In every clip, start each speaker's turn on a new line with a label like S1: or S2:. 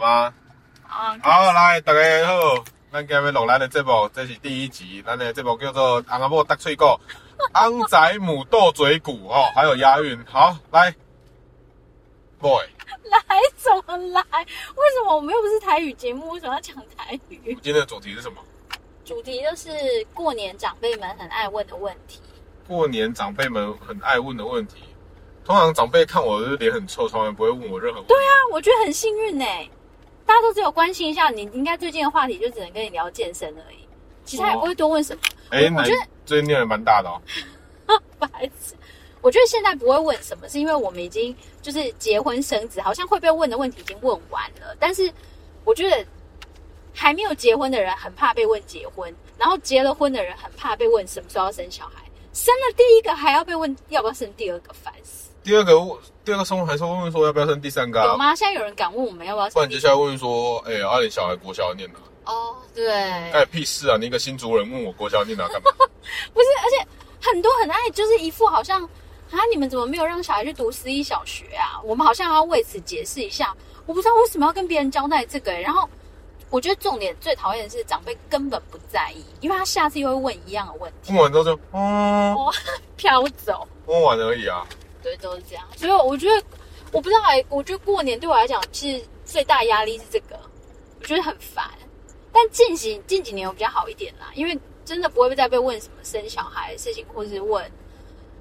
S1: 啊，好，来，大家好，咱今日录咱的节目，这是第一集，咱的节目叫做《翁仔某踏喙鼓》，翁仔母斗嘴鼓哦，还有押韵，好，来，boy，
S2: 来怎么来？为什么我们又不是台语节目，为什么要讲台语？
S1: 今天的主题是什么？
S2: 主题就是过年长辈们很爱问的问题。
S1: 过年长辈们很爱问的问题，通常长辈看我的脸很臭，从来不会问我任何问题。
S2: 对啊，我觉得很幸运呢。大家都只有关心一下你，应该最近的话题就只能跟你聊健身而已，其他也不会多问什么。哎、哦，我觉得
S1: 最近念的蛮大的哦。
S2: 白痴，我觉得现在不会问什么，是因为我们已经就是结婚生子，好像会被问的问题已经问完了。但是我觉得还没有结婚的人很怕被问结婚，然后结了婚的人很怕被问什么时候要生小孩。生了第一个还要被问要不要生第二个，烦死！
S1: 第二个问第二个生还是问问说要不要生第三个？啊？
S2: 有吗？现在有人敢问我们要不要生？
S1: 不然接下来问说，哎、欸，阿、啊、你小孩国小要念哪？
S2: 哦，对，
S1: 哎屁事啊！你一个新族人问我国小要念哪干嘛？
S2: 不是，而且很多很爱就是一副好像啊，你们怎么没有让小孩去读私立小学啊？我们好像要为此解释一下，我不知道为什么要跟别人交代这个、欸，然后。我觉得重点最讨厌的是长辈根本不在意，因为他下次又会问一样的问题。
S1: 问完之后就哦，
S2: 飘走，
S1: 问完而已啊。
S2: 对，都是这样。所以我觉得，我不知道哎，我觉得过年对我来讲，其实最大压力是这个，我觉得很烦。但近几近几年我比较好一点啦，因为真的不会再被问什么生小孩的事情，或是问，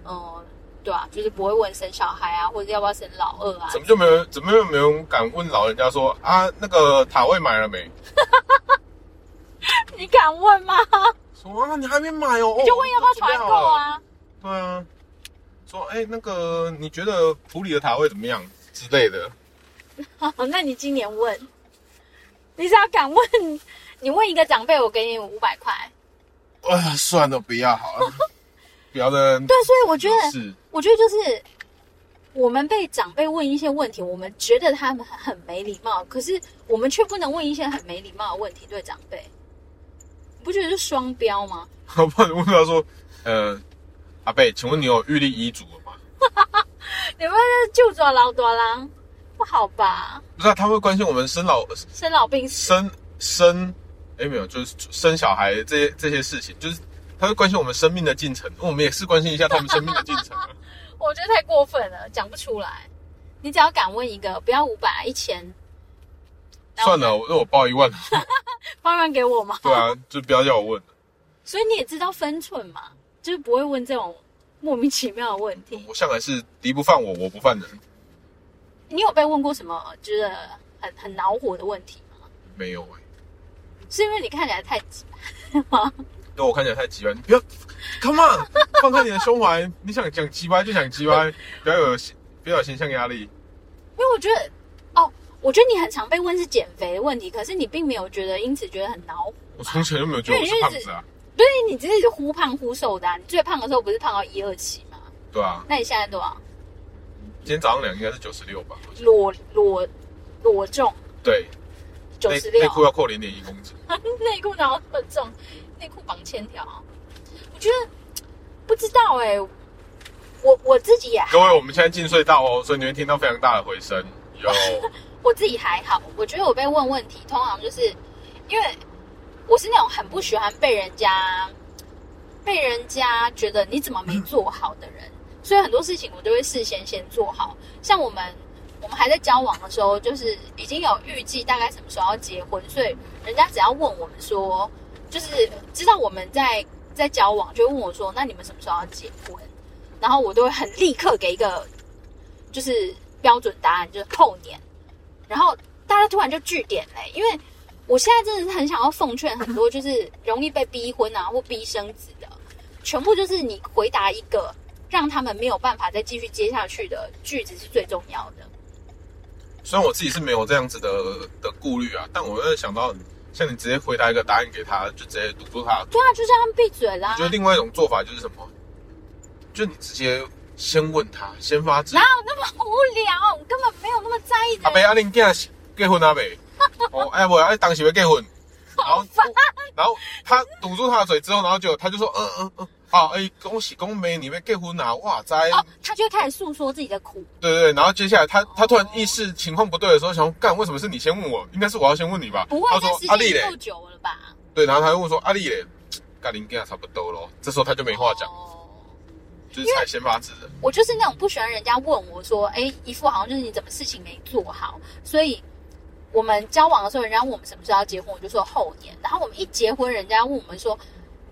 S2: 嗯。对啊，就是不会问生小孩啊，或者要不要生老二啊？
S1: 怎么就没有？怎么又没有人敢问老人家说啊？那个塔位买了没？
S2: 你敢问吗？
S1: 说啊，你还没买哦。
S2: 你就问要不要团购啊？
S1: 对啊。说哎、欸，那个你觉得普里的塔会怎么样之类的？
S2: 好，那你今年问，你只要敢问，你问一个长辈，我给你五百块。
S1: 哎呀，算了，不要好了。不要的
S2: 对，所以我觉得，是我觉得就是我们被长辈问一些问题，我们觉得他们很没礼貌，可是我们却不能问一些很没礼貌的问题对长辈，你不觉得是双标吗？
S1: 我怕你问他说：“呃，阿贝，请问你有预立遗嘱了吗？”
S2: 你们就抓老多郎，不好吧？
S1: 不是、啊，他会关心我们生老
S2: 生老病死
S1: 生生，哎，没有，就是生小孩这些这些事情，就是。他会关心我们生命的进程，我们也是关心一下他们生命的进程。
S2: 我觉得太过分了，讲不出来。你只要敢问一个，不要五百一千。
S1: 算了，我让我报一万。
S2: 报一万给我吗？
S1: 对啊，就不要叫我问了。
S2: 所以你也知道分寸嘛，就是不会问这种莫名其妙的问题。
S1: 我向来是敌不犯我，我不犯人。
S2: 你有被问过什么觉得很很恼火的问题吗？
S1: 没有哎、欸。
S2: 是因为你看起来太急吗？
S1: 对我看起来太急歪，你不要，Come on，放开你的胸怀，你想讲急歪就讲急歪，不要有不要有形象压力。
S2: 因为我觉得，哦，我觉得你很常被问是减肥的问题，可是你并没有觉得因此觉得很恼火。
S1: 我从前就没有觉得我是胖子啊。
S2: 对，你只是忽胖忽瘦的啊，你最胖的时候不是胖到一二七吗？
S1: 对啊。
S2: 那你现在多少？
S1: 今天早上量应该是九十六吧。
S2: 裸裸裸重。
S1: 对。
S2: 九十六。
S1: 内裤要扣零点一公斤。
S2: 内裤然后那么重？内裤绑千条，我觉得不知道哎、欸，我我自己也
S1: 各位，我们现在进隧道哦，所以你会听到非常大的回声。有，
S2: 我自己还好，我觉得我被问问题，通常就是因为我是那种很不喜欢被人家被人家觉得你怎么没做好的人，所以很多事情我都会事先先做好。像我们我们还在交往的时候，就是已经有预计大概什么时候要结婚，所以人家只要问我们说。就是知道我们在在交往，就问我说：“那你们什么时候要结婚？”然后我都会很立刻给一个就是标准答案，就是后年。然后大家突然就据点嘞，因为我现在真的是很想要奉劝很多就是容易被逼婚啊或逼生子的，全部就是你回答一个让他们没有办法再继续接下去的句子是最重要的。
S1: 虽然我自己是没有这样子的的顾虑啊，但我会想到。像你直接回答一个答案给他，就直接堵住他。
S2: 对啊，就这样闭嘴啦。
S1: 我觉得另外一种做法就是什么？就你直接先问他，先发制。
S2: 哪有那么无聊？我根本没有那么在意。
S1: 阿伯阿玲，结结婚阿伯。哦，哎不，哎当时要结婚。然后，然后他堵住他的嘴之后，然后就他就说，嗯嗯嗯，啊，哎、欸，恭喜恭喜，你们结婚啊，哇塞！
S2: 哦，他就会开始诉说自己的苦。
S1: 对对对，然后接下来他他突然意识情况不对的时候，想干，为什么是你先问我？应该是我要先问你吧？
S2: 不会，
S1: 他说
S2: 阿丽嘞够久了吧？
S1: 对，然后他又问说阿丽嘞，跟林跟他差不多咯。这时候他就没话讲，哦、就是才先发制人。
S2: 我就是那种不喜欢人家问我说，哎，一副好像就是你怎么事情没做好，所以。我们交往的时候，人家问我们什么时候要结婚，我就说后年。然后我们一结婚，人家问我们说，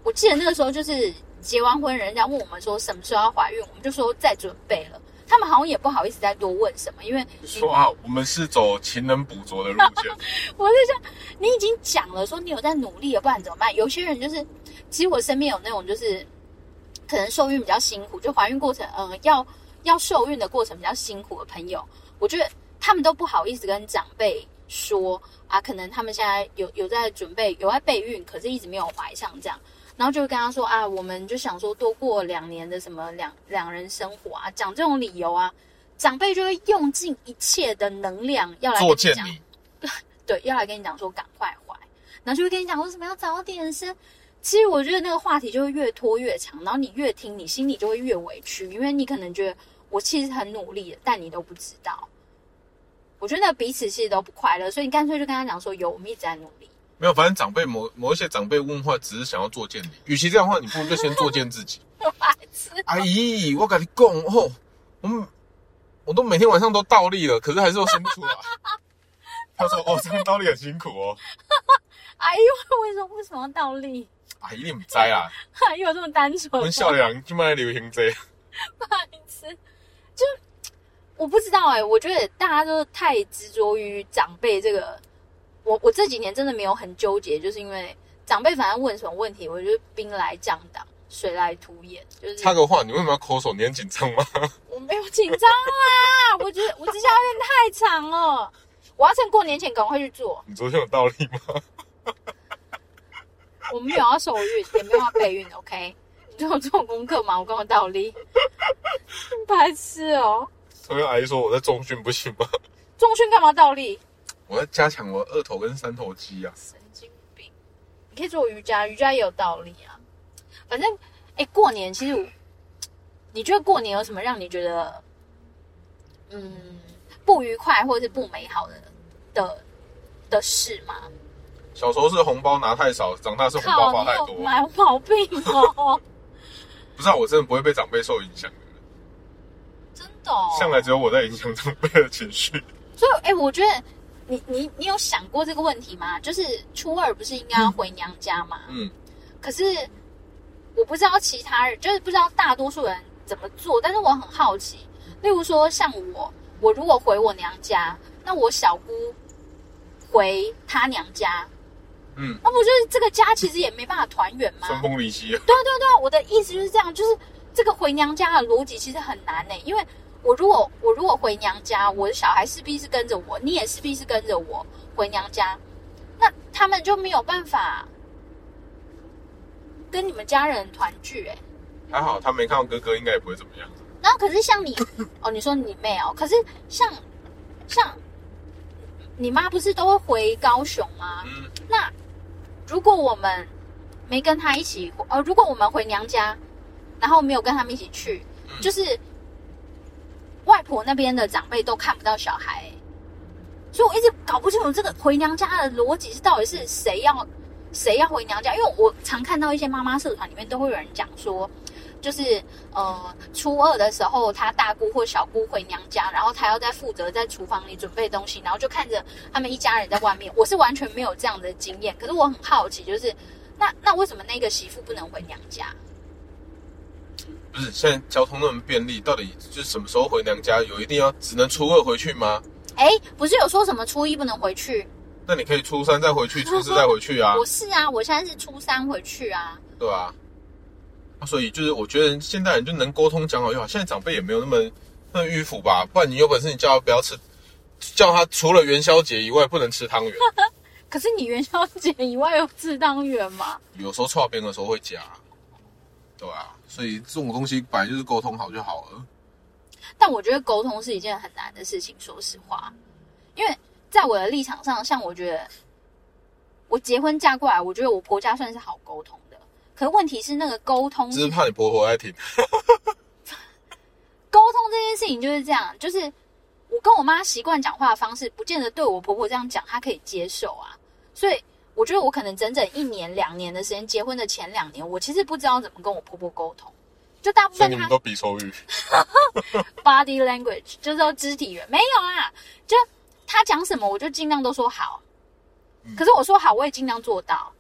S2: 我记得那个时候就是结完婚，人家问我们说什么时候要怀孕，我们就说在准备了。他们好像也不好意思再多问什么，因为
S1: 说啊，我们是走情人捕捉的路线。
S2: 我就想，你已经讲了，说你有在努力了，不然怎么办？有些人就是，其实我身边有那种就是，可能受孕比较辛苦，就怀孕过程，嗯、呃，要要受孕的过程比较辛苦的朋友，我觉得他们都不好意思跟长辈。说啊，可能他们现在有有在准备，有在备孕，可是一直没有怀上这样，然后就会跟他说啊，我们就想说多过两年的什么两两人生活啊，讲这种理由啊，长辈就会用尽一切的能量要来跟你讲，对，要来跟你讲说赶快怀，然后就会跟你讲为什么要早点生。其实我觉得那个话题就会越拖越长，然后你越听，你心里就会越委屈，因为你可能觉得我其实很努力的，但你都不知道。我觉得彼此其实都不快乐，所以你干脆就跟他讲说：“有，我们一直在努力。”
S1: 没有，反正长辈某某一些长辈问话，只是想要作践你。与其这样的话，你不如就先作践自己。
S2: 白痴！
S1: 阿姨，我跟你讲哦，我我都每天晚上都倒立了，可是还是都生不出来。他说：“哦，这样倒立很辛苦哦。”
S2: 阿姨，为什么为什么要倒立？
S1: 阿姨，你不知啊？
S2: 阿姨有这么单纯？
S1: 我笑脸就卖流行这。
S2: 白痴，就。我不知道哎、欸，我觉得大家都太执着于长辈这个，我我这几年真的没有很纠结，就是因为长辈反正问什么问题，我觉得兵来将挡，水来土掩，就是。
S1: 插个话，你为什么要抠手？你很紧张吗？
S2: 我没有紧张啊，我觉得我指甲有点太长了，我要趁过年前赶快去做。
S1: 你昨天有倒立吗？
S2: 我没有要受孕，也没有要备孕，OK？你就有做功课吗？我刚刚倒立，白痴哦。
S1: 我跟阿姨说，我在重训不行吗？
S2: 重训干嘛倒立？
S1: 我在加强我二头跟三头肌啊！
S2: 神经病！你可以做瑜伽，瑜伽也有倒立啊。反正，哎、欸，过年其实我，你觉得过年有什么让你觉得，嗯，不愉快或者是不美好的的的事吗？
S1: 小时候是红包拿太少，长大是红包花太多。
S2: 买毛病哦！
S1: 不是啊，我真的不会被长辈受影响。向来只有我在影响长辈的情绪，
S2: 所以，哎、欸，我觉得你你你有想过这个问题吗？就是初二不是应该要回娘家吗？嗯，可是我不知道其他人，就是不知道大多数人怎么做，但是我很好奇。例如说，像我，我如果回我娘家，那我小姑回她娘家，嗯，那不就是这个家其实也没办法团圆吗？
S1: 分崩离析。对
S2: 对对，我的意思就是这样，就是这个回娘家的逻辑其实很难呢、欸，因为。我如果我如果回娘家，我的小孩势必是跟着我，你也势必是跟着我回娘家，那他们就没有办法跟你们家人团聚哎。
S1: 还好他没看到哥哥，应该也不会怎么样。
S2: 然后可是像你哦，你说你妹哦，可是像像你妈不是都会回高雄吗？嗯。那如果我们没跟他一起，呃，如果我们回娘家，然后没有跟他们一起去，嗯、就是。外婆那边的长辈都看不到小孩，所以我一直搞不清楚这个回娘家的逻辑是到底是谁要谁要回娘家。因为我常看到一些妈妈社团里面都会有人讲说，就是呃初二的时候，他大姑或小姑回娘家，然后他要在负责在厨房里准备东西，然后就看着他们一家人在外面。我是完全没有这样的经验，可是我很好奇，就是那那为什么那个媳妇不能回娘家？
S1: 不是现在交通那么便利，到底就是什么时候回娘家？有一定要只能初二回去吗？
S2: 哎，不是有说什么初一不能回去？
S1: 那你可以初三再回去，初四再回去啊。
S2: 我是啊，我现在是初三回去啊。
S1: 对啊。所以就是我觉得现代人就能沟通讲好就好。现在长辈也没有那么那么迂腐吧？不然你有本事你叫他不要吃，叫他除了元宵节以外不能吃汤圆。
S2: 可是你元宵节以外有吃汤圆吗？
S1: 有时候串边的时候会加。对啊。所以这种东西本来就是沟通好就好了。
S2: 但我觉得沟通是一件很难的事情，说实话。因为在我的立场上，像我觉得我结婚嫁过来，我觉得我婆家算是好沟通的。可是问题是那个沟通，
S1: 只是怕你婆婆爱听。
S2: 沟通这件事情就是这样，就是我跟我妈习惯讲话的方式，不见得对我婆婆这样讲，她可以接受啊。所以我觉得我可能整整一年、两年的时间，结婚的前两年，我其实不知道怎么跟我婆婆沟通。就大部分他
S1: 都比手语，
S2: body language 就是说肢体语言没有啊。就他讲什么，我就尽量都说好。可是我说好，我也尽量做到。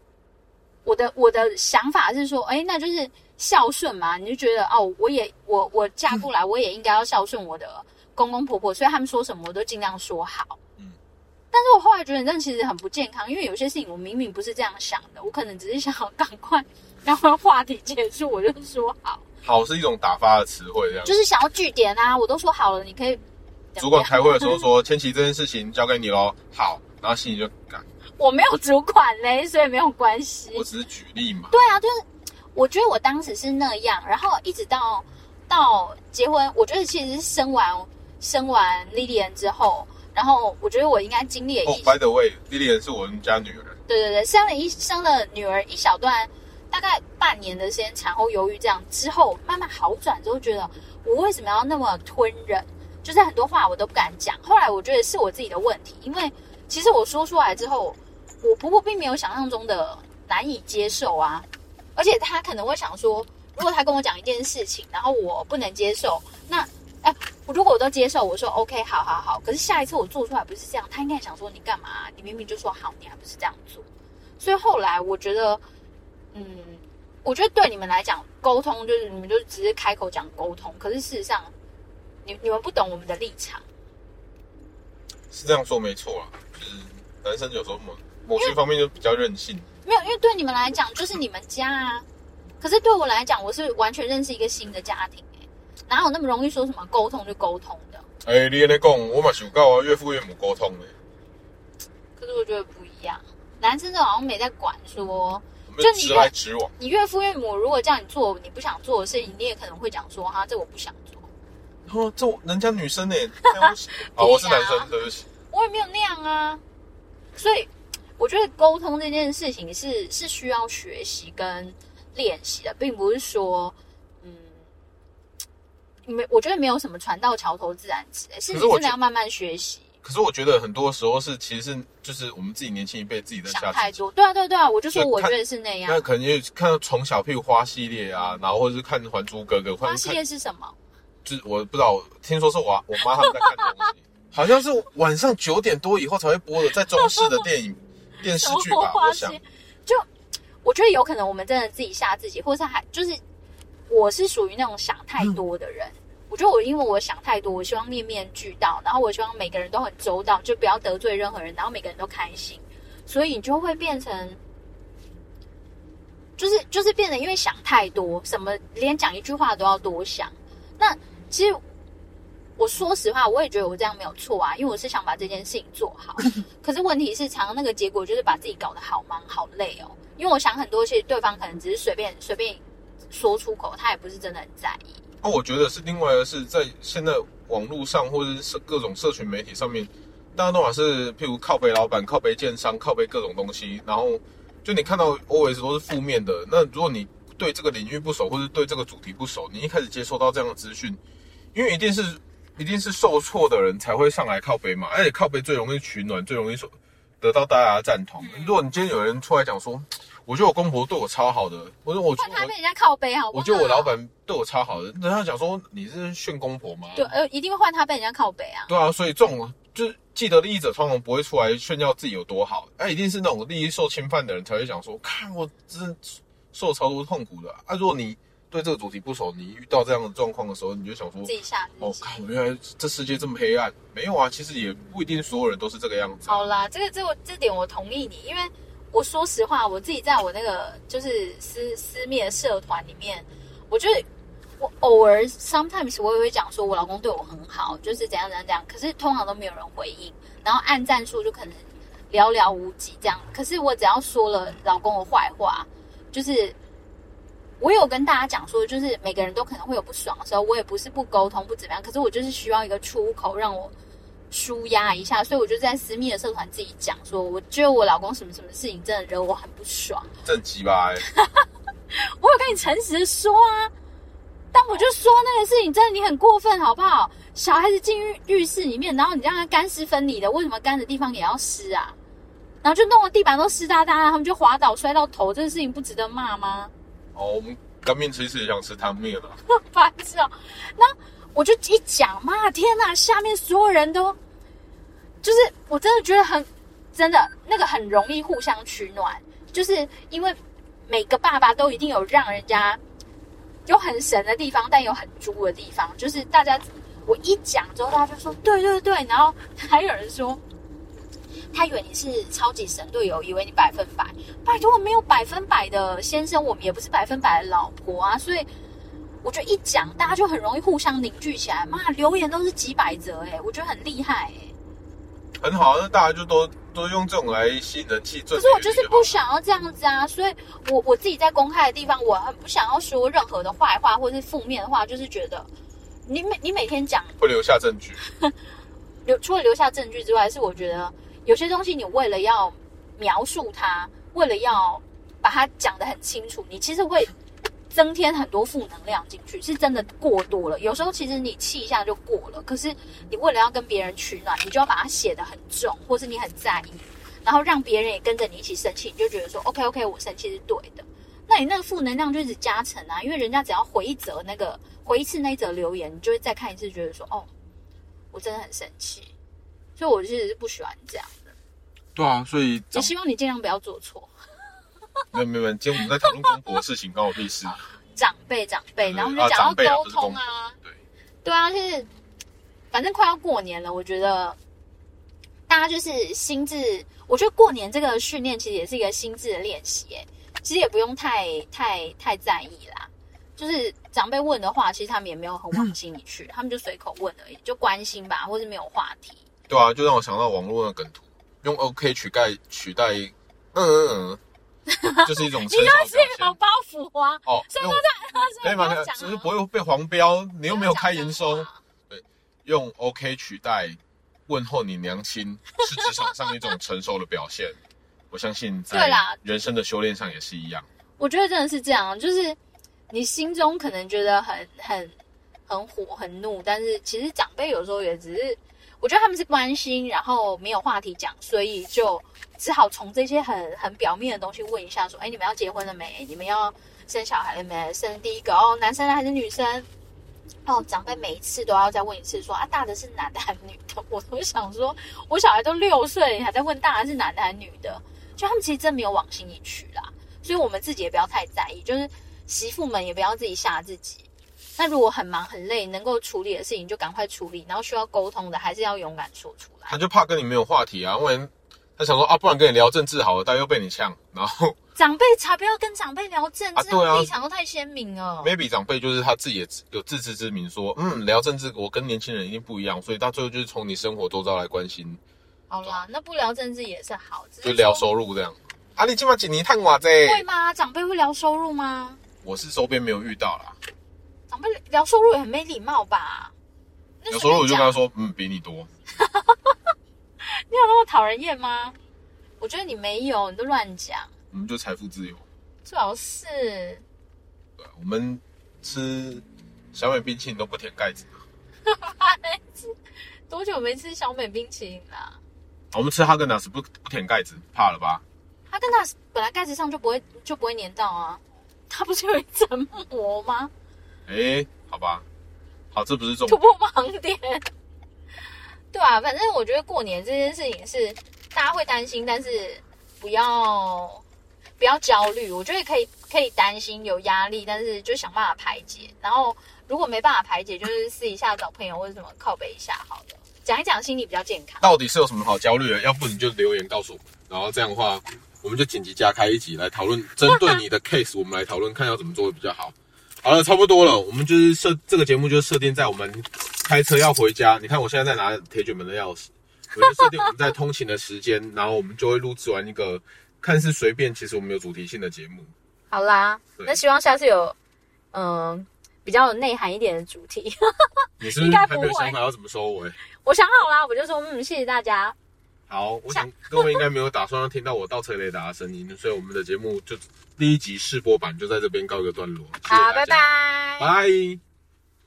S2: 我的我的想法是说，哎，那就是孝顺嘛。你就觉得哦，我也我我嫁过来，我也应该要孝顺我的公公婆婆，所以他们说什么，我都尽量说好。嗯。但是我后来觉得，这其实很不健康，因为有些事情我明明不是这样想的，我可能只是想要赶快赶快话题结束，我就说好。
S1: 好是一种打发的词汇，这样
S2: 就是想要据点啊，我都说好了，你可以。
S1: 主管开会的时候说：“千琪，这件事情交给你喽。”好，然后心里就干。
S2: 我没有主管嘞，所以没有关系。
S1: 我只是举例嘛。
S2: 对啊，就是我觉得我当时是那样，然后一直到到结婚，我觉得其实是生完生完莉莉安之后，然后我觉得我应该经历了一。
S1: Oh, by the way，莉莉安是我们家女儿。
S2: 对对对，生了一生了女儿一小段。大概半年的时间，产后忧郁这样之后慢慢好转之后，觉得我为什么要那么吞忍？就是很多话我都不敢讲。后来我觉得是我自己的问题，因为其实我说出来之后，我婆婆并没有想象中的难以接受啊。而且她可能会想说，如果她跟我讲一件事情，然后我不能接受，那哎，如果我都接受，我说 OK，好好好。可是下一次我做出来不是这样，他应该想说你干嘛？你明明就说好，你还不是这样做。所以后来我觉得。嗯，我觉得对你们来讲，沟通就是你们就只是开口讲沟通，可是事实上，你你们不懂我们的立场。
S1: 是这样说没错啊，就是男生有时候某某些方面就比较任性。
S2: 没有，因为对你们来讲就是你们家啊，可是对我来讲，我是完全认识一个新的家庭，欸，哪有那么容易说什么沟通就沟通的？
S1: 哎，欸，你在讲，我嘛想告啊，岳父岳母沟通的。
S2: 可是我觉得不一样，男生就好像没在管说。就你
S1: 直来直往，
S2: 你岳父岳母如果叫你做你不想做的事情，你也可能会讲说哈，这我不想做。
S1: 哦，这人家女生呢？啊、哦，我是男生，对不起。
S2: 我也没有那样啊，所以我觉得沟通这件事情是是需要学习跟练习的，并不是说嗯，没，我觉得没有什么船到桥头自然直，是你真的要慢慢学习。
S1: 可是我觉得很多时候是，其实是就是我们自己年轻一辈自己在想
S2: 太多。对啊，对啊，对啊，我就说我觉得是那样。
S1: 那可能也看到从小譬如花系列啊，然后或者是看《还珠格格》。
S2: 花系列是什么？
S1: 就是我不知道，听说是我我妈他们在看东西，好像是晚上九点多以后才会播的，在中视的电影 电视剧吧。我想，
S2: 就我觉得有可能我们真的自己吓自己，或是还就是我是属于那种想太多的人。嗯我觉得我因为我想太多，我希望面面俱到，然后我希望每个人都很周到，就不要得罪任何人，然后每个人都开心，所以你就会变成，就是就是变得因为想太多，什么连讲一句话都要多想。那其实我说实话，我也觉得我这样没有错啊，因为我是想把这件事情做好。可是问题是，常常那个结果就是把自己搞得好忙好累哦。因为我想很多，其实对方可能只是随便随便说出口，他也不是真的很在意。
S1: 那、我觉得是另外的是，在现在网络上或者是各种社群媒体上面，大家都还是譬如靠北老板、靠北建商、靠北各种东西，然后就你看到 always 都是负面的。那如果你对这个领域不熟，或者对这个主题不熟，你一开始接收到这样的资讯，因为一定是一定是受挫的人才会上来靠北嘛，而且靠北最容易取暖，最容易受得到大家的赞同。如果你今天有人出来讲说，我觉得我公婆对我超好的，我说我
S2: 换他被人家靠背好不好？
S1: 我觉得我老板对我超好的，人家讲说你是炫公婆吗？
S2: 对，呃，一定会换他被人家靠背啊。
S1: 对啊，所以这种就是既得利益者通常不会出来炫耀自己有多好，哎、啊，一定是那种利益受侵犯的人才会讲说，看我真受超多痛苦的啊。啊如果你对这个主题不熟，你遇到这样的状况的时候，你就想说
S2: 自己下
S1: 哦，看原来这世界这么黑暗。没有啊，其实也不一定所有人都是这个样子、啊。
S2: 好啦，这个这个这点我同意你，因为。我说实话，我自己在我那个就是私私密的社团里面，我觉得我偶尔 sometimes 我也会讲说，我老公对我很好，就是怎样怎样怎样。可是通常都没有人回应，然后按赞数就可能寥寥无几这样。可是我只要说了老公的坏话，就是我有跟大家讲说，就是每个人都可能会有不爽的时候，我也不是不沟通不怎么样，可是我就是需要一个出口让我。舒压一下，所以我就在私密的社团自己讲说，我觉得我老公什么什么事情真的惹我很不爽，
S1: 正奇葩。
S2: 我有跟你诚实的说啊，但我就说那个事情真的你很过分，好不好？小孩子进浴浴室里面，然后你让他干湿分离的，为什么干的地方也要湿啊？然后就弄得地板都湿哒哒，他们就滑倒摔到头，这个事情不值得骂吗？
S1: 哦，我们干面吃一次也想吃汤面了，
S2: 烦死了。那我就一讲嘛，天哪，下面所有人都就是我真的觉得很真的那个很容易互相取暖，就是因为每个爸爸都一定有让人家有很神的地方，但有很猪的地方，就是大家我一讲之后，大家就说对对对，然后还有人说。他以为你是超级神队友，以为你百分百。拜托，我没有百分百的先生，我们也不是百分百的老婆啊。所以，我觉得一讲，大家就很容易互相凝聚起来。妈，留言都是几百则，哎，我觉得很厉害，哎。
S1: 很好，那大家就都都用这种来吸引人气。可
S2: 是我就是不想要这样子啊，所以我我自己在公开的地方，我很不想要说任何的坏话或是负面的话，就是觉得你每你每天讲
S1: 会留下证据，
S2: 留除了留下证据之外，是我觉得。有些东西你为了要描述它，为了要把它讲得很清楚，你其实会增添很多负能量进去，是真的过多了。有时候其实你气一下就过了，可是你为了要跟别人取暖，你就要把它写得很重，或是你很在意，然后让别人也跟着你一起生气，你就觉得说 OK OK，我生气是对的。那你那个负能量就一直加成啊，因为人家只要回一则那个回一次那一则留言，你就会再看一次，觉得说哦，我真的很生气。所以，我其实是不喜欢这样的。
S1: 对啊，所以
S2: 我希望你尽量不要做错。
S1: 没有没有，今天我们在讨论公婆的事情，关我屁事。
S2: 长辈长辈，然后我们就讲到沟通啊。对对啊，就是反正快要过年了，我觉得大家就是心智，我觉得过年这个训练其实也是一个心智的练习。哎，其实也不用太太太在意啦。就是长辈问的话，其实他们也没有很往心里去，他们就随口问而已，就关心吧，或是没有话题。
S1: 对啊，就让我想到网络的梗图，用 OK 取代取代，嗯嗯嗯，就是一种成熟表现。
S2: 你有包袱啊？
S1: 哦，所以说在 可以吗？只是不会被黄标，你又没有开营收。对，用 OK 取代问候你娘亲，是职场上一种成熟的表现。我相信在人生的修炼上也是一样。
S2: 我觉得真的是这样，就是你心中可能觉得很很很火很怒，但是其实长辈有时候也只是。我觉得他们是关心，然后没有话题讲，所以就只好从这些很很表面的东西问一下，说：“哎，你们要结婚了没？你们要生小孩了没？生第一个哦，男生还是女生？”哦，长辈每一次都要再问一次，说：“啊，大的是男的还是女的？”我都想说，我小孩都六岁，你还在问大的是男的还是女的？就他们其实真没有往心里去啦，所以我们自己也不要太在意，就是媳妇们也不要自己吓自己。那如果很忙很累，能够处理的事情就赶快处理，然后需要沟通的还是要勇敢说出来。
S1: 他就怕跟你没有话题啊，因为他想说啊，不然跟你聊政治好了，但又被你呛，然后
S2: 长辈才不要跟长辈聊政治，啊立场都太鲜明了。
S1: maybe 长辈就是他自己也有自知之明说，说嗯，聊政治我跟年轻人一定不一样，所以到最后就是从你生活周遭来关心。
S2: 好啦，那不聊政治也是好，是
S1: 就聊收入这样。啊，你今晚几年探我这？会
S2: 吗？长辈会聊收入吗？
S1: 我是周边没有遇到啦。
S2: 长辈聊收入也很没礼貌吧？
S1: 有收入我就跟他说，嗯，比你多。
S2: 你有那么讨人厌吗？我觉得你没有，你都乱讲。
S1: 我们就财富自由。
S2: 最好是。
S1: 对，我们吃小美冰淇淋都不舔盖子。
S2: 多久没吃小美冰淇淋了？
S1: 我们吃哈根达斯不不舔盖子，怕了吧？
S2: 哈根达斯本来盖子上就不会就不会粘到啊，它不是有一层膜吗？
S1: 哎，好吧，好，这不是重点。
S2: 突破盲点，对啊，反正我觉得过年这件事情是大家会担心，但是不要不要焦虑。我觉得可以可以担心有压力，但是就想办法排解。然后如果没办法排解，就是私底下找朋友或者什么靠背一下，好了，讲一讲心理比较健康。
S1: 到底是有什么好焦虑的？要不你就留言告诉我们，然后这样的话，我们就紧急加开一集来讨论，针对你的 case，我们来讨论看要怎么做会比较好。好了，差不多了。我们就是设这个节目，就是设定在我们开车要回家。你看，我现在在拿铁卷门的钥匙，我就设定我们在通勤的时间，然后我们就会录制完一个看似随便，其实我们有主题性的节目。
S2: 好啦，那希望下次有嗯、呃、比较有内涵一点的主题。
S1: 你是不是还没有想法要怎么收尾？
S2: 我想好啦，我就说嗯，谢谢大家。
S1: 好，我想 各位应该没有打算要听到我倒车雷达的声音，所以我们的节目就第一集试播版就在这边告一个段落。
S2: 好，拜拜，
S1: 拜。